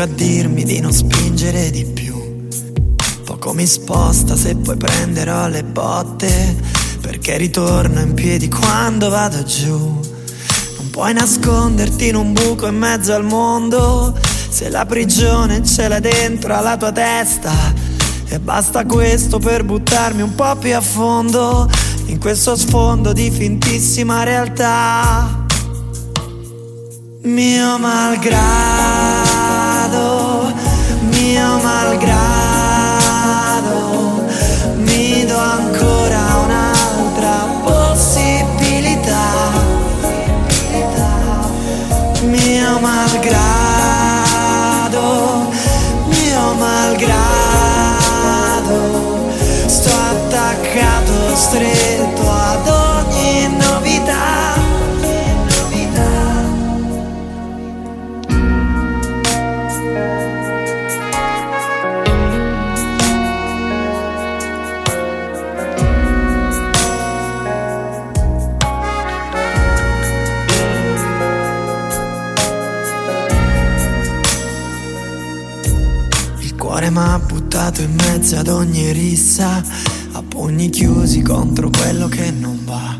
riesco a dirmi di non spingere di più. Poco mi sposta se poi prenderò le botte, perché ritorno in piedi quando vado giù. Non puoi nasconderti in un buco in mezzo al mondo, se la prigione ce l'hai dentro alla tua testa. E basta questo per buttarmi un po' più a fondo in questo sfondo di fintissima realtà. Mio malgrado, rissa, a pugni chiusi contro quello che non va.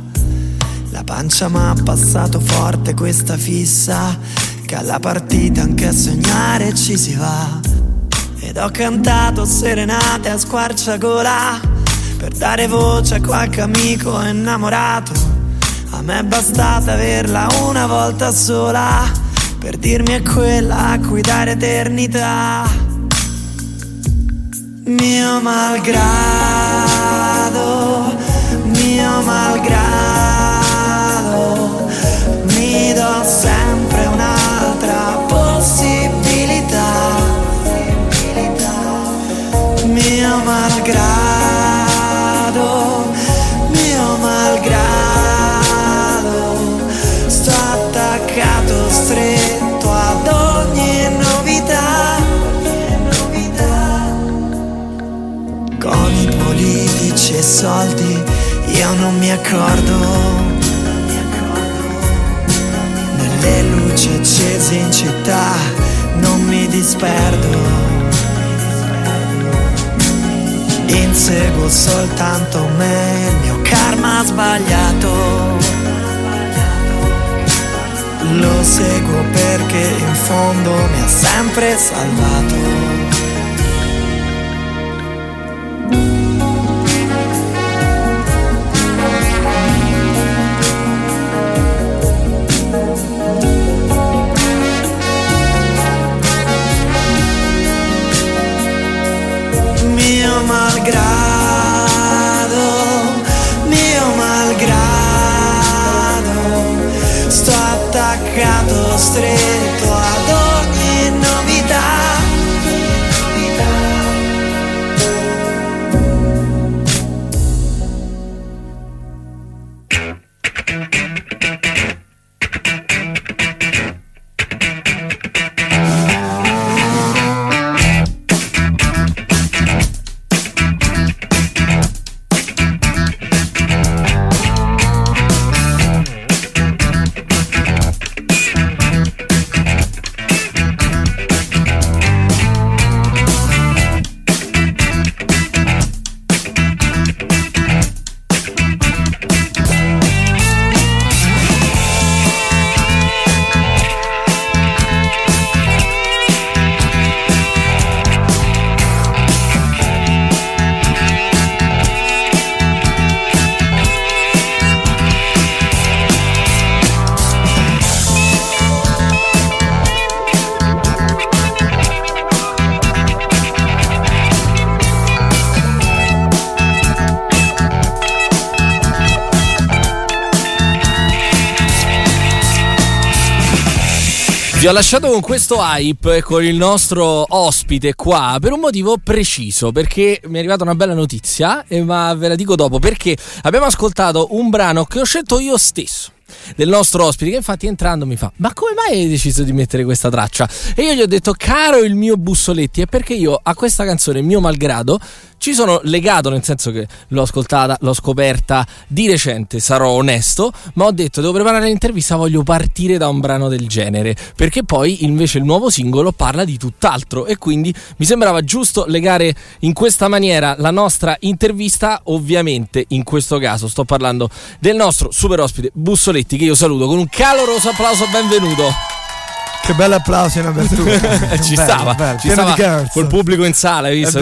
La pancia m'ha passato forte questa fissa, che alla partita anche a sognare ci si va. Ed ho cantato serenate a squarciagola, per dare voce a qualche amico innamorato. A me è bastata averla una volta sola, per dirmi è quella a cui dare eternità. Mio malgrado, mio malgrado, mi do sempre un'altra possibilità. Mio malgrado, soldi io non mi accordo. Nelle luci accese in città non mi disperdo. Inseguo soltanto me, il mio karma sbagliato. Lo seguo perché in fondo mi ha sempre salvato. Malgrado, Vi ho lasciato con questo hype con il nostro ospite qua per un motivo preciso, perché mi è arrivata una bella notizia, ma ve la dico dopo, perché abbiamo ascoltato un brano che ho scelto io stesso del nostro ospite che infatti entrando mi fa ma come mai hai deciso di mettere questa traccia? E io gli ho detto caro il mio Bussoletti è perché io a questa canzone mio malgrado ci sono legato, nel senso che l'ho ascoltata, l'ho scoperta di recente, sarò onesto, ma ho detto devo preparare l'intervista, voglio partire da un brano del genere, perché poi invece il nuovo singolo parla di tutt'altro. E quindi mi sembrava giusto legare in questa maniera la nostra intervista, ovviamente in questo caso sto parlando del nostro super ospite Bussoletti che io saluto con un caloroso applauso, benvenuto. Che bello applauso in apertura. ci bello, stava, bello. ci Pieno stava col pubblico in sala, hai visto?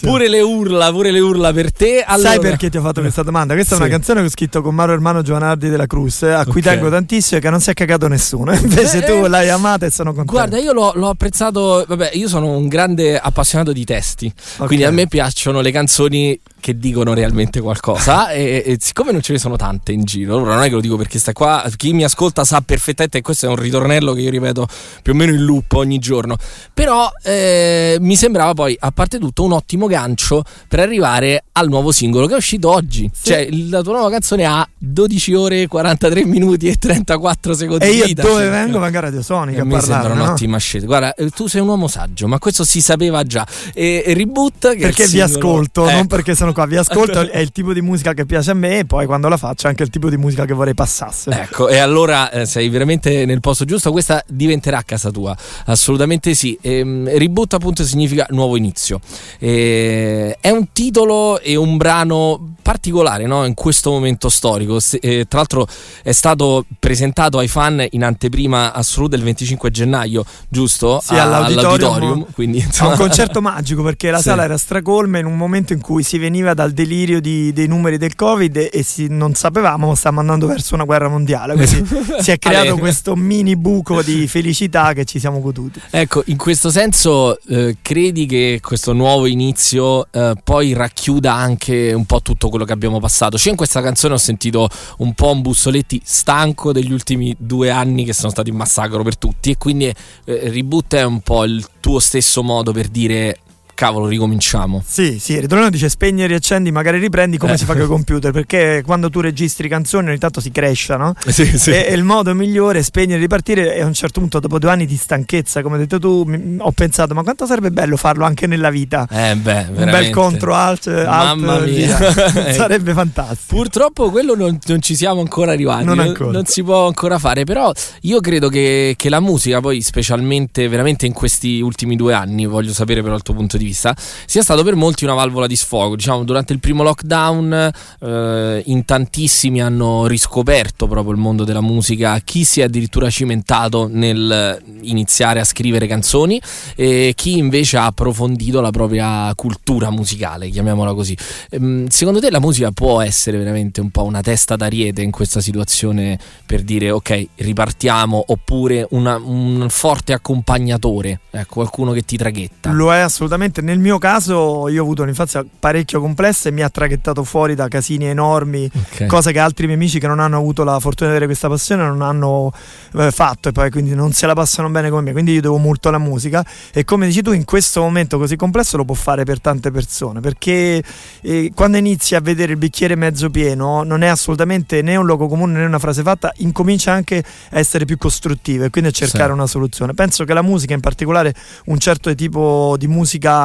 Pure le urla, pure le urla per te. Allora... Sai perché ti ho fatto questa domanda? Questa sì. è una canzone che ho scritto con Mauro Hermano Giovanardi della Cruz, a cui okay. tengo tantissimo e che non si è cagato nessuno. Invece Beh, tu l'hai amata e sono contento. Guarda, io l'ho, l'ho, apprezzato, vabbè, io sono un grande appassionato di testi, okay. quindi a me piacciono le canzoni che dicono realmente qualcosa e, e, siccome non ce ne sono tante in giro, allora non è che lo dico perché sta qua, chi mi ascolta sa perfettamente che questo è un ritornello che io ripeto più o meno in loop ogni giorno, però eh, mi sembrava poi a parte tutto un ottimo gancio per arrivare al nuovo singolo che è uscito oggi, sì. cioè la tua nuova canzone ha 12 ore 43 minuti e 34 secondi e io vita, dove cioè, vengo vengo a Radio Sonica a mi sembra no? un'ottima scelta guarda eh, tu sei un uomo saggio ma questo si sapeva già e, e Reboot perché vi ascolto ecco. non perché sono qua, vi ascolto, è il tipo di musica che piace a me e poi quando la faccio è anche il tipo di musica che vorrei passasse. Ecco, e allora eh, sei veramente nel posto giusto, questa diventerà casa tua, assolutamente sì. E, ehm, reboot appunto significa nuovo inizio. E, è un titolo e un brano particolare no? in questo momento storico. Se, eh, tra l'altro è stato presentato ai fan in anteprima assoluta il 25 gennaio, giusto? Sì, a, all'auditorium. all'auditorium quindi, insomma... un concerto magico perché la sì. sala era stracolma in un momento in cui si veniva dal delirio di, dei numeri del Covid e, si, non sapevamo, stiamo andando verso una guerra mondiale. Quindi si è creato questo mini buco di felicità che ci siamo goduti. Ecco, in questo senso, eh, credi che questo nuovo inizio eh, poi racchiuda anche un po' tutto quello che abbiamo passato? Cioè, in questa canzone ho sentito un po' un Bussoletti stanco degli ultimi due anni che sono stati un massacro per tutti, e quindi eh, Reboot è un po' il tuo stesso modo per dire cavolo, ricominciamo. Sì, sì, Ritorno dice spegni e riaccendi, magari riprendi come eh. si fa con i computer, perché quando tu registri canzoni ogni tanto si cresce, no? Sì, sì. E, e, il modo migliore è spegnere e ripartire e a un certo punto, dopo due anni di stanchezza, come hai detto tu, mi, ho pensato, ma quanto sarebbe bello farlo anche nella vita? Eh beh, veramente. Un bel contro alt, Mamma alt, mia. sarebbe fantastico. Purtroppo quello non, non, ci siamo ancora arrivati, non, ancora. non, si può ancora fare, però io credo che, che la musica poi, specialmente veramente in questi ultimi due anni, voglio sapere però il tuo punto di vista, sia stato per molti una valvola di sfogo. Diciamo, durante il primo lockdown eh, in tantissimi hanno riscoperto proprio il mondo della musica, chi si è addirittura cimentato nel iniziare a scrivere canzoni e chi invece ha approfondito la propria cultura musicale, chiamiamola così. Ehm, secondo te la musica può essere veramente un po' una testa d'ariete in questa situazione per dire ok, ripartiamo oppure una, un forte accompagnatore, ecco, qualcuno che ti traghetta? Lo è assolutamente. Nel mio caso io ho avuto un'infanzia parecchio complessa e mi ha traghettato fuori da casini enormi, okay. cosa che altri miei amici che non hanno avuto la fortuna di avere questa passione non hanno eh, fatto e poi quindi non se la passano bene come me. Quindi io devo molto alla musica e come dici tu in questo momento così complesso lo può fare per tante persone perché eh, quando inizi a vedere il bicchiere mezzo pieno non è assolutamente né un luogo comune né una frase fatta, incomincia anche a essere più costruttivo e quindi a cercare sì. una soluzione. Penso che la musica, in particolare un certo tipo di musica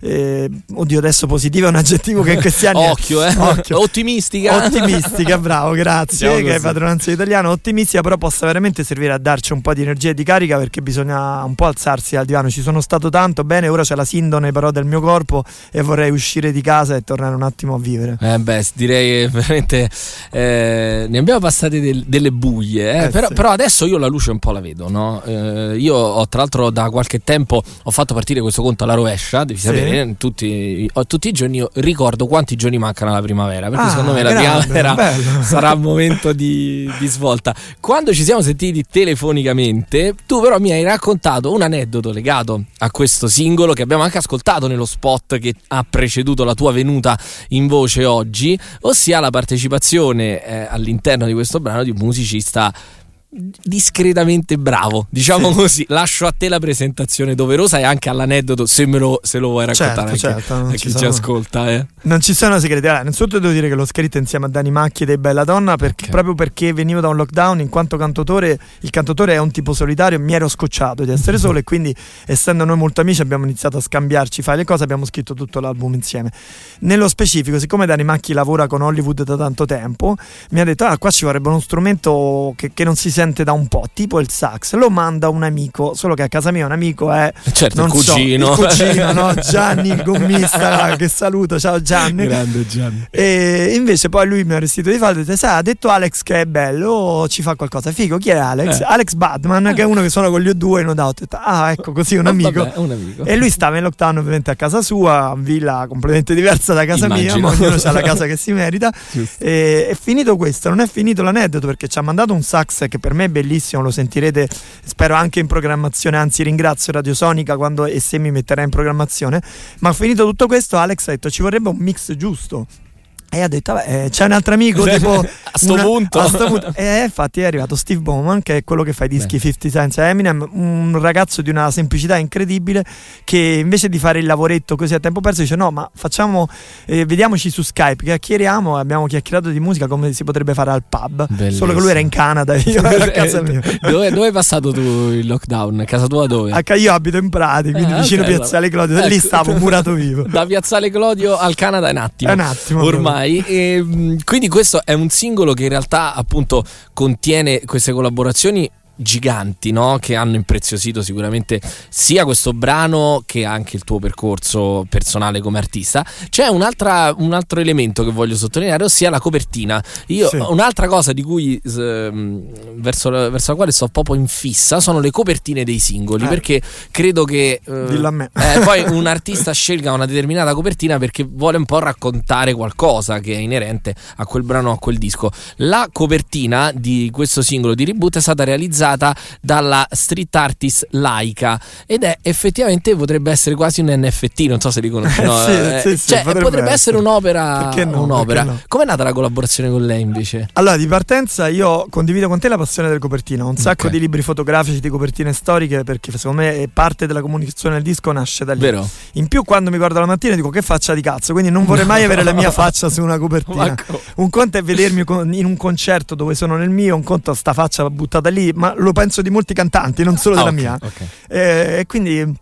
eh, oddio adesso positivo è un aggettivo che in questi anni occhio, eh. occhio. ottimistica ottimistica bravo grazie che è padronanza italiano ottimistica però possa veramente servire a darci un po' di energia e di carica perché bisogna un po' alzarsi dal divano ci sono stato tanto bene ora c'è la sindone però del mio corpo e vorrei uscire di casa e tornare un attimo a vivere eh beh direi veramente eh, ne abbiamo passate del, delle buie eh? Eh, però, sì. però, adesso io la luce un po' la vedo no? Eh, io ho tra l'altro da qualche tempo ho fatto partire questo conto alla rovescia devi sì. sapere tutti, tutti, i giorni io ricordo quanti giorni mancano alla primavera, perché ah, secondo me la grande, primavera bello. sarà un momento di, di, svolta. Quando ci siamo sentiti telefonicamente, tu però mi hai raccontato un aneddoto legato a questo singolo che abbiamo anche ascoltato nello spot che ha preceduto la tua venuta in voce oggi, ossia la partecipazione eh, all'interno di questo brano di un musicista discretamente bravo, diciamo sì. così. Lascio a te la presentazione doverosa e anche all'aneddoto se, me lo, se lo vuoi raccontare certo, anche, certo, a chi ci, ci ascolta. Eh. Non ci sono segreti. Allora, innanzitutto devo dire che l'ho scritto insieme a Dani Macchi dei Bella Donna perché, okay. proprio perché venivo da un lockdown in quanto cantatore, il cantatore è un tipo solitario, mi ero scocciato di essere solo e quindi essendo noi molto amici abbiamo iniziato a scambiarci, fare le cose, abbiamo scritto tutto l'album insieme. Nello specifico, siccome Dani Macchi lavora con Hollywood da tanto tempo, mi ha detto ah qua ci vorrebbe uno strumento che, che non si sente da un po', tipo il sax, lo manda un amico, solo che a casa mia un amico è certo, il cugino, so, il cugino no? Gianni il gommista, che saluto, ciao Gianni. Grande Gianni. E invece poi lui mi ha vestito di falda e detto, ha detto Alex che è bello, ci fa qualcosa. Figo, chi è Alex? Eh. Alex Badman, che è uno che suona con gli O2 e non ho detto, ah ecco così un, oh, amico. Vabbè, un amico. E lui stava in lockdown ovviamente a casa sua, villa completamente diversa da casa Immagino. mia, ma ognuno ha la casa che si merita. E, è finito questo, non è finito l'aneddoto perché ci ha mandato un sax che per me è bellissimo, lo sentirete spero anche in programmazione, anzi ringrazio Radio Sonica quando e se mi metterà in programmazione, ma finito tutto questo Alex ha detto ci vorrebbe un mix giusto. E ha detto, vabbè, eh, c'è un altro amico tipo... a sto una, punto. A sto punto. E infatti è arrivato Steve Bowman, che è quello che fa i dischi Beh. 50 Cent Eminem, un ragazzo di una semplicità incredibile, che invece di fare il lavoretto così a tempo perso dice no, ma facciamo, eh, vediamoci su Skype, chiacchieriamo, abbiamo chiacchierato di musica come si potrebbe fare al pub, Bellissimo. solo che lui era in Canada e io ero a casa mia. dove, dove hai passato tu il lockdown? Casa tua dove? A, io abito in Prati, quindi eh, vicino a Piazzale Clodio, ecco. lì stavo murato vivo. Da Piazzale Clodio al Canada è un attimo. È un attimo. Ormai. E, mm, quindi questo è un singolo che in realtà appunto contiene queste collaborazioni giganti no? che hanno impreziosito sicuramente sia questo brano che anche il tuo percorso personale come artista. C'è un altro elemento che voglio sottolineare, ossia la copertina. Io, sì. Un'altra cosa di cui eh, verso, la, verso, la, quale sto proprio in fissa sono le copertine dei singoli, eh. perché credo che eh, eh, poi un artista scelga una determinata copertina perché vuole un po' raccontare qualcosa che è inerente a quel brano, a quel disco. La copertina di questo singolo di reboot è stata realizzata realizzata dalla street artist Laika ed è effettivamente potrebbe essere quasi un NFT, non so se li conosci. No? sì, eh, sì, cioè, potrebbe, potrebbe essere, un'opera. No, un'opera. No? Com'è nata la collaborazione con lei invece? Allora, di partenza io condivido con te la passione del copertina, un sacco okay. di libri fotografici di copertine storiche perché secondo me parte della comunicazione del disco nasce da lì. Vero. In più quando mi guardo la mattina dico che faccia di cazzo, quindi non vorrei mai avere la mia faccia su una copertina. Un conto è vedermi in un concerto dove sono nel mio, un conto sta faccia buttata lì, ma lo penso di molti cantanti, non solo ah, della okay, mia. Okay. Eh, e quindi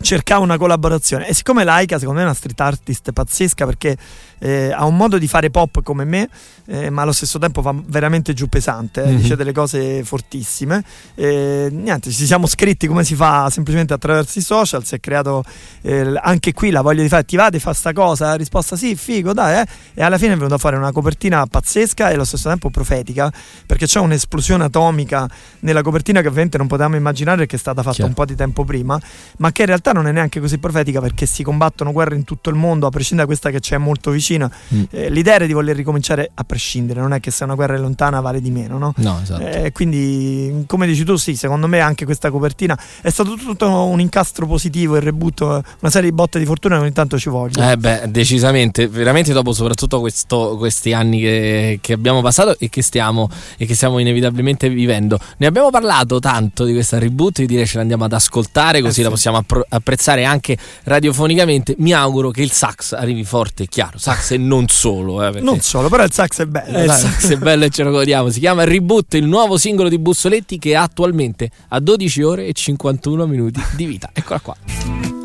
cercavo una collaborazione. E siccome Laika, secondo me, è una street artist pazzesca perché eh, ha un modo di fare pop come me, eh, ma allo stesso tempo va veramente giù pesante, mm-hmm. dice delle cose fortissime. Eh, niente, ci siamo scritti come si fa semplicemente attraverso i social, si è creato eh, anche qui la voglia di fare, ti va di fare sta cosa? Risposta sì, figo, dai, e alla fine è venuto a fare una copertina pazzesca e allo stesso tempo profetica, perché c'è un'esplosione atomica nella copertina che ovviamente non potevamo immaginare che è stata fatta Chiaro. un po' di tempo prima, ma che in realtà non è neanche così profetica perché si combattono guerre in tutto il mondo, a prescindere da questa che c'è molto vicino. Mm. Eh, l'idea è di voler ricominciare a prescindere, non è che se una guerra è lontana vale di meno, no? No, esatto. Eh, quindi, come dici tu, sì, secondo me anche questa copertina è stato tutto un incastro positivo, il reboot, una serie di botte di fortuna che ogni tanto ci vogliono. Eh beh, decisamente, veramente dopo soprattutto questo, questi anni che, che, abbiamo passato e che, stiamo, e che stiamo inevitabilmente vivendo. Ne abbiamo parlato tanto di questa reboot, direi ce l'andiamo ad ascoltare così eh sì. la possiamo appro- apprezzare anche radiofonicamente. Mi auguro che il sax arrivi forte e chiaro. Sax sax e non solo. Eh, non solo, però il sax è bello. Eh, il sax è bello e ce lo godiamo. Si chiama Reboot, il nuovo singolo di Bussoletti che attualmente ha 12 ore e 51 minuti di vita. Eccola qua.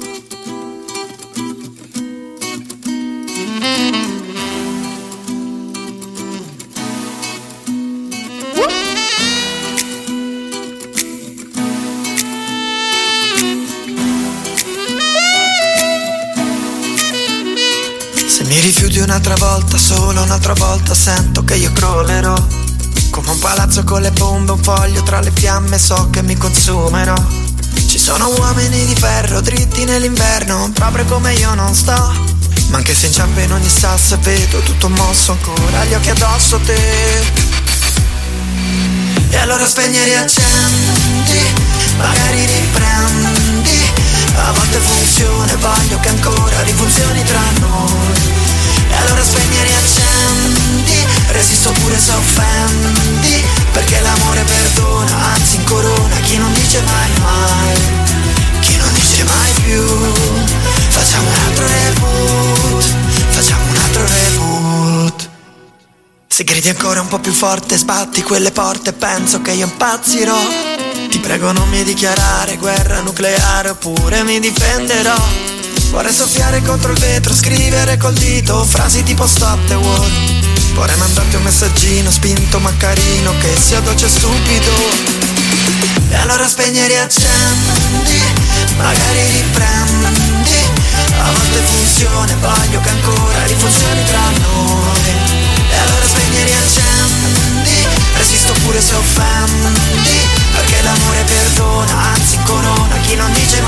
Un'altra volta, solo un'altra volta sento che io crollerò. Come un palazzo con le bombe, un foglio tra le fiamme so che mi consumerò. Ci sono uomini di ferro dritti nell'inverno, proprio come io non sto. Ma anche se inciampo in ogni sasso e vedo tutto mosso ancora, gli occhi addosso te. E allora spegni e riaccendi, magari riprendi. A volte funziona, voglio che ancora rifunzioni tra noi e allora spegni e riaccendi. Resisto pure se offendi. Perché l'amore perdona, anzi incorona Chi non dice mai mai. Chi non dice mai più. Facciamo un altro reboot. Facciamo un altro reboot. Se gridi ancora un po' più forte Sbatti quelle porte Penso che io impazzirò. Ti prego non mi dichiarare guerra nucleare oppure mi difenderò. Vorrei soffiare contro il vetro, scrivere col dito frasi tipo stop the war. Vorrei mandarti un messaggino spinto ma carino che sia dolce e stupido. E allora spegni e riaccendi, magari riprendi. A volte funziona, voglio che ancora rifunzioni tra noi. E allora spegni e riaccendi, resisto pure se offendi. Perché l'amore perdona, anzi corona chi non dice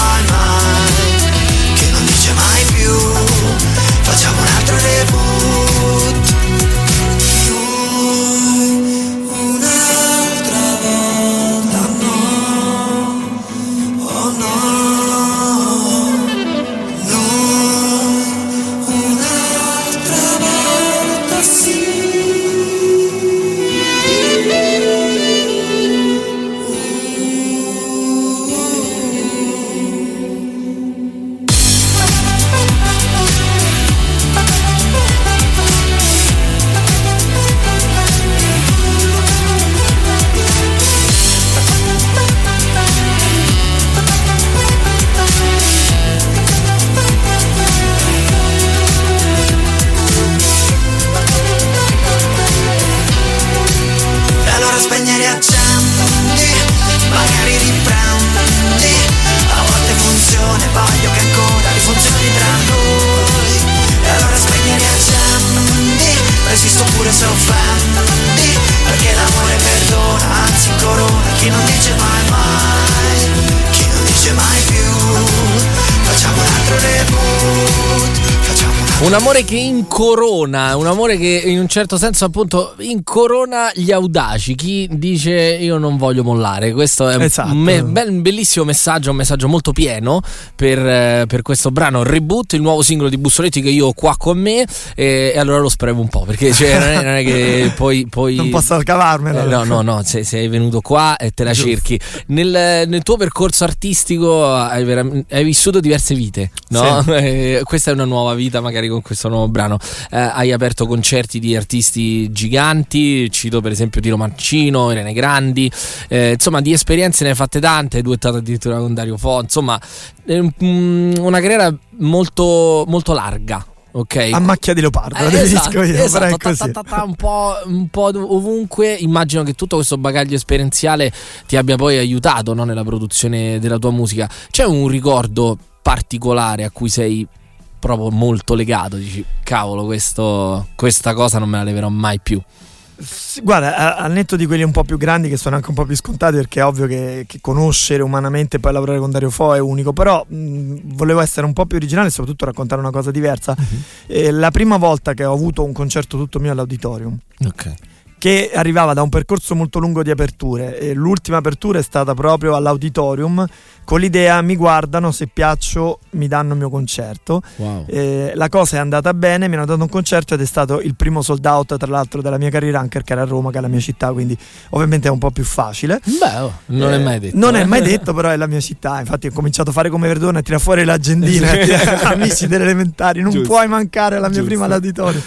un amore che incorona, un amore che in un certo senso appunto incorona gli audaci, chi dice io non voglio mollare, questo è Esatto. un, me- bel- bellissimo messaggio, un messaggio molto pieno per, eh, per questo brano Reboot, il nuovo singolo di Bussoletti che io ho qua con me e, e allora lo sprevo un po' perché cioè, non, è, non è che poi... poi Non posso cavarmela. eh, no, no, no, sei, sei venuto qua e te la cerchi. Nel, nel tuo percorso artistico hai, veram- hai vissuto diverse vite, no? Eh, questa è una nuova vita, magari con questo nuovo brano. Eh, hai aperto concerti di artisti giganti, cito per esempio Tiro Mancino, Irene Grandi, eh, insomma, di esperienze ne hai fatte tante, hai duettato addirittura con Dario Fo, insomma, mm, una carriera molto, molto larga. Ok, A macchia di leopardo, eh, definisco io, esatto, ta- ta- ta- un, po', un po' ovunque. Immagino che tutto questo bagaglio esperienziale ti abbia poi aiutato no, nella produzione della tua musica. C'è un ricordo particolare a cui sei proprio molto legato? Dici, cavolo, questo- questa cosa non me la leverò mai più. Sì, Guarda, al netto di quelli un po' più grandi che sono anche un po' più scontati perché è ovvio che, che conoscere umanamente e poi lavorare con Dario Fo è unico, però mh, volevo essere un po' più originale e soprattutto raccontare una cosa diversa. Eh, la prima volta che ho avuto un concerto tutto mio all'auditorium, Ok. che arrivava da un percorso molto lungo di aperture l'ultima apertura è stata proprio all'auditorium con l'idea mi guardano, se piaccio mi danno il mio concerto. Wow. Eh, la cosa è andata bene, mi hanno dato un concerto ed è stato il primo sold out tra l'altro della mia carriera anche perché era a Roma che è la mia città quindi ovviamente è un po' più facile. Beh, oh, non è Eh, mai detto. Non eh. è mai detto, però è la mia città. Infatti, ho cominciato a fare come Verdone, a tirare fuori l'agendina, amici delle elementari. Non Giusto. puoi mancare alla mia Giusto. prima all'auditorio.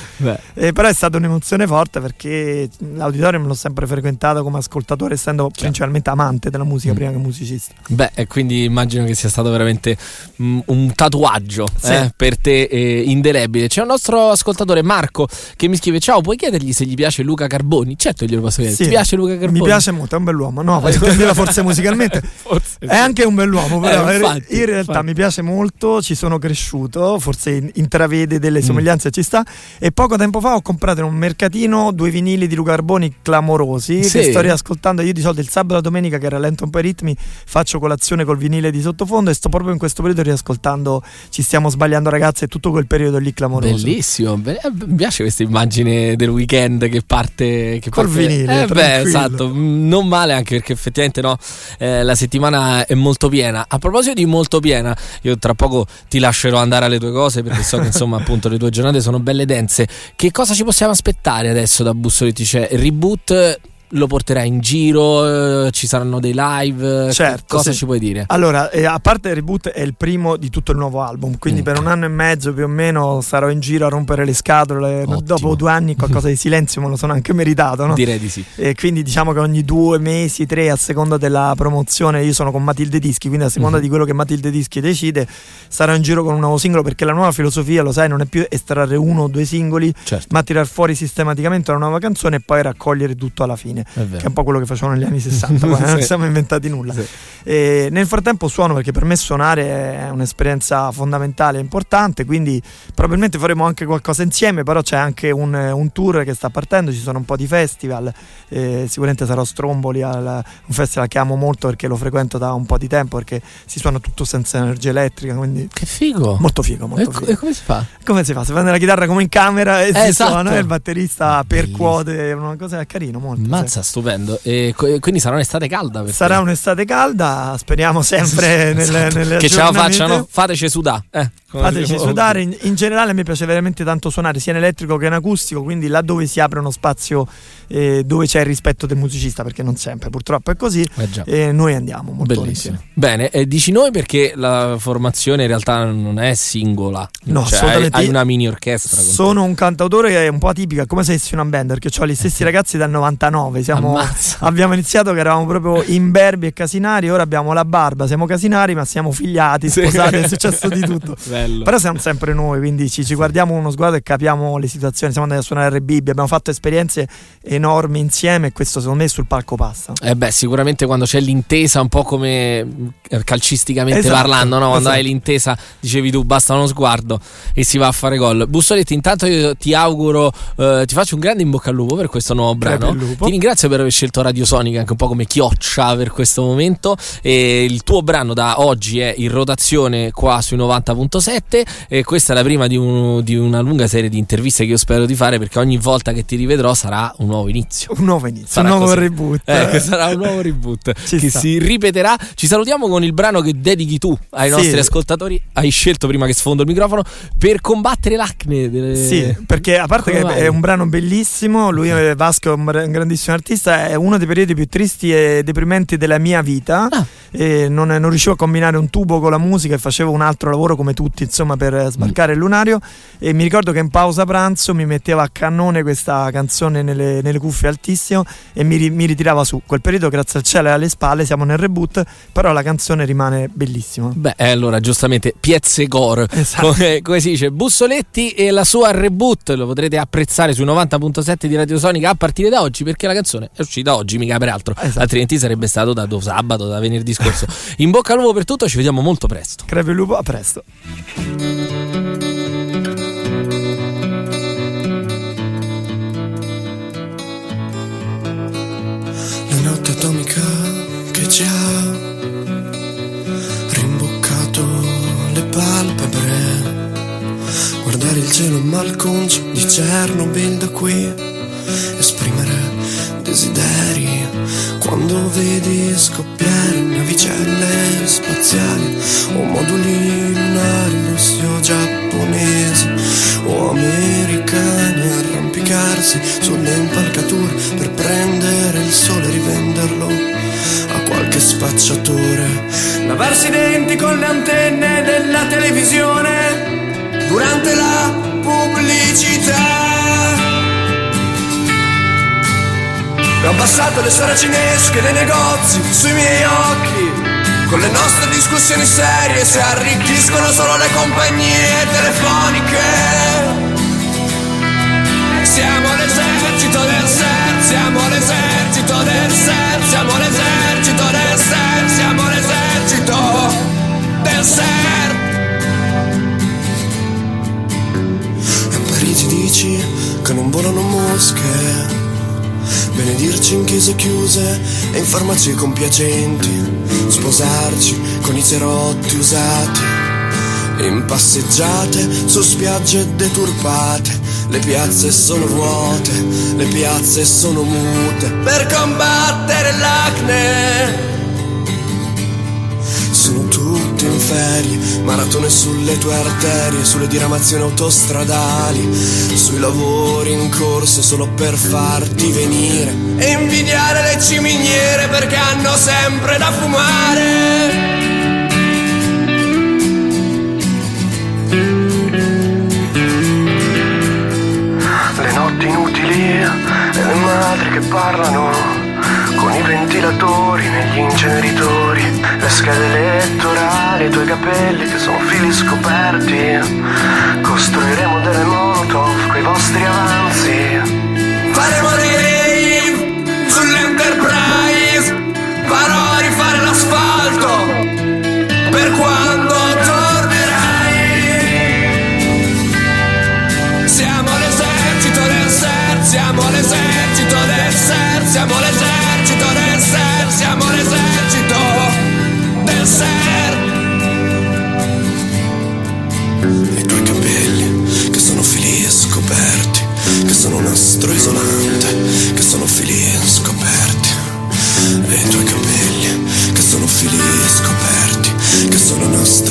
Eh, però è stata un'emozione forte perché l'auditorio me l'ho sempre frequentato come ascoltatore, essendo principalmente amante della musica Mm. prima che musicista. Beh, e quindi immagino che sia stato veramente mm, un tatuaggio Sì. eh, per te eh, indelebile. C'è un nostro ascoltatore Marco che mi scrive: Ciao, puoi chiedergli se gli piace Luca Carboni? Certo, glielo posso chiedere. Sì. Ti piace Luca Carboni? Mi piace molto, è un bell'uomo. No, per intenderla forse musicalmente. Forse È anche un bell'uomo, però Eh, in- infatti, in realtà infatti. mi piace molto, ci sono cresciuto, forse in- intravede delle Mm. somiglianze, ci sta. E poco tempo fa ho comprato in un mercatino due vinili di Luca Carboni clamorosi Sì. che sto riascoltando. Io di solito il sabato e la domenica che rallento un po' i ritmi faccio colazione col vinile di sottofondo e sto proprio in questo periodo riascoltando Ci stiamo sbagliando ragazzi e tutto quel periodo lì clamoroso. Bellissimo, be- eh, mi piace questa immagine del weekend che parte che Col parte- vinile, Eh, beh, esatto, mm, non male anche perché effettivamente no, eh, la settimana è molto piena. A proposito di molto piena, io tra poco ti lascerò andare alle tue cose perché so che insomma appunto le tue giornate sono belle dense. Che cosa ci possiamo aspettare adesso da Bussoletti? C'è il reboot lo porterai in giro, eh, ci saranno dei live, certo, cosa sì. ci puoi dire? Allora, eh, a parte il reboot è il primo di tutto il nuovo album, quindi Mm. per un anno e mezzo più o meno sarò in giro a rompere le scatole. Ottimo. Dopo due anni qualcosa di silenzio me lo sono anche meritato, no? Direi di sì. E quindi diciamo che ogni due mesi, tre, a seconda della promozione, io sono con Matilde Dischi, quindi a seconda Mhm. di quello che Matilde Dischi decide, sarò in giro con un nuovo singolo perché la nuova filosofia, lo sai, non è più estrarre uno o due singoli, Certo, ma tirar fuori sistematicamente una nuova canzone e poi raccogliere tutto alla fine. È Che è un po' quello che facevano negli anni 60, poi non Sì. siamo inventati nulla. Sì. E nel frattempo suono perché per me suonare è un'esperienza fondamentale e importante, quindi probabilmente faremo anche qualcosa insieme, però c'è anche un, un tour che sta partendo, ci sono un po' di festival, eh, sicuramente sarò a Stromboli, al, un festival che amo molto perché lo frequento da un po' di tempo perché si suona tutto senza energia elettrica, quindi Che figo. molto figo, E, molto co- figo. e come si fa? Come si fa? Si prende la chitarra come in camera e si esatto. suona e il batterista percuote, una cosa carino molto. sì. Mazza, stupendo. E quindi sarà un'estate calda. per te. Sarà un'estate calda, speriamo sempre Esatto. nelle che ce la facciano, fateci sudare. Eh, Fateci dicevo. sudare, in, in generale mi piace veramente tanto suonare sia in elettrico che in acustico, quindi laddove si apre uno spazio eh, dove c'è il rispetto del musicista, perché non sempre purtroppo è così, Eh già. e noi andiamo molto Bellissimo. volentieri. Bene, e dici noi perché la formazione in realtà non è singola. No, Cioè, hai, assolutamente. hai una mini orchestra. con te. Sono un cantautore che è un po' atipico, è come se fossi una band, perché ho gli stessi ragazzi dal 99, siamo, abbiamo iniziato che eravamo proprio imberbi e casinari, ora abbiamo la barba, siamo casinari ma siamo figliati, Sì. sposati, è successo di tutto. Bello. Però siamo sempre noi, quindi ci, ci guardiamo uno sguardo e capiamo le situazioni. Siamo andati a suonare RB, abbiamo fatto esperienze enormi insieme e questo secondo me sul palco passa. Eh beh, sicuramente quando c'è l'intesa, un po' come calcisticamente Esatto, parlando, no? quando esatto. hai l'intesa, dicevi tu, basta uno sguardo e si va a fare gol. Bussoletti, intanto io ti auguro, eh, ti faccio un grande in bocca al lupo per questo nuovo brano. Ti ringrazio per aver scelto Radio Sonica, anche un po' come chioccia per questo momento. E il tuo brano da oggi è in rotazione qua sui 90.7 e questa è la prima di, un- di una lunga serie di interviste che io spero di fare perché ogni volta che ti rivedrò sarà un nuovo inizio. Un nuovo inizio, Sarà un nuovo così. reboot. Ecco, sarà un nuovo reboot Ci che sta. si ripeterà. Ci salutiamo con il brano che dedichi tu ai Sì. nostri ascoltatori. Hai scelto prima che sfondo il microfono per combattere l'acne. Delle... Sì, perché a parte Come che mai? è un brano bellissimo, lui è Vasco è un grandissimo artista, è uno dei periodi più tristi e deprimenti della mia vita. Ah. E non, non riuscivo a combinare un tubo con la musica e facevo un altro lavoro come tutti, insomma, per eh, sbarcare il lunario. E mi ricordo che in pausa pranzo mi metteva a cannone questa canzone nelle, nelle cuffie altissimo e mi, mi ritirava su. Quel periodo, grazie al cielo, è alle spalle, siamo nel reboot, però la canzone rimane bellissima. Beh, eh, allora giustamente Piezze Gore, Esatto. come, come si dice, Bussoletti e la sua reboot lo potrete apprezzare sui 90.7 di Radio Sonica a partire da oggi perché la canzone è uscita oggi, mica per altro, Esatto. altrimenti sarebbe stato da sabato, da venerdì scorso. In bocca al lupo per tutto, ci vediamo molto presto. Il lupo, a presto. La notte atomica che ci ha rimboccato le palpebre. Guardare il cielo malconcio di Chernobyl da qui. Esprimere desideri quando vedi scoppiare navicelle spaziali o moduli lunari russi o giapponesi o americani arrampicarsi sulle impalcature per prendere il sole e rivenderlo a qualche spacciatore. Lavarsi i denti con le antenne della televisione durante la pubblicità. Ho abbassato le saracinesche dei negozi sui miei occhi con le nostre discussioni serie si arricchiscono solo le compagnie telefoniche siamo l'esercito del ser, siamo l'esercito del ser, siamo l'esercito del ser, siamo l'esercito del ser. A Parigi dici che non volano mosche, benedirci in chiese chiuse e in farmacie compiacenti, sposarci con i cerotti usati, in passeggiate su spiagge deturpate, le piazze sono vuote, le piazze sono mute, per combattere l'acne. Sono tutti in ferie, maratone sulle tue arterie, sulle diramazioni autostradali, sui lavori in corso solo per farti venire e invidiare le ciminiere perché hanno sempre da fumare. Le notti inutili e le madri che parlano con i ventilatori negli inceneritori, le schede elettorali, i tuoi capelli che sono fili scoperti. Costruiremo delle molotov coi vostri avanzi. E